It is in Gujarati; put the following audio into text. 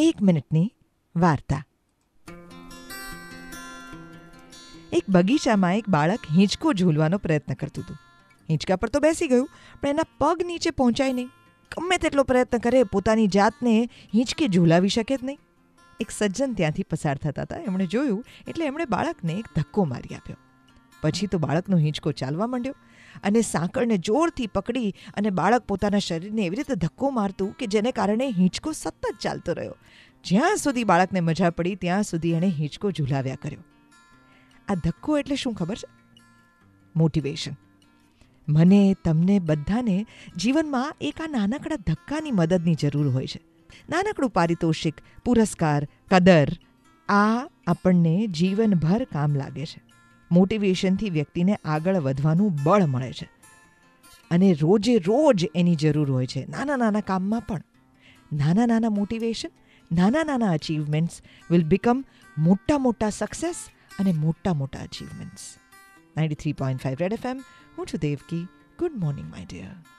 એક મિનિટની વાર્તા. એક બગીચામાં એક બાળક હિંચકો ઝૂલવાનો પ્રયત્ન કરતું હતું. હિંચકા પર તો બેસી ગયું, પણ એના પગ નીચે પહોંચાય નહીં. ગમે તેટલો પ્રયત્ન કરે, પોતાની જાતને હિંચકે ઝૂલાવી શકે જ નહીં. એક સજ્જન ત્યાંથી પસાર થતા હતા. એમણે જોયું, એટલે એમણે બાળકને એક ધક્કો મારી આપ્યો. પછી તો બાળકનો હિંચકો ચાલવા માંડ્યો અને સાંકળને જોરથી પકડી અને બાળક પોતાના શરીરને એવી રીતે ધક્કો મારતું કે જેને કારણે હિંચકો સતત ચાલતો રહ્યો. જ્યાં સુધી બાળકને મજા પડી, ત્યાં સુધી એણે હિંચકો ઝૂલાવ્યા કર્યો. આ ધક્કો એટલે શું ખબર છે? મોટિવેશન મને, તમને બધાને જીવનમાં એક આ નાનકડા ધક્કાની મદદની જરૂર હોય છે. નાનકડું પારિતોષિક, પુરસ્કાર, કદર, આ આપણને જીવનભર કામ લાગે છે. મોટિવેશનથી વ્યક્તિને આગળ વધવાનું બળ મળે છે. અને રોજે રોજ એની જરૂર હોય છે. નાના નાના કામમાં પણ. નાના નાના મોટિવેશન, નાના નાના અચીવમેન્ટ્સ વિલ બીકમ મોટા મોટા સક્સેસ અને મોટા મોટા achievements ninety three point five red FM એમ હું છું Devki. Good morning my dear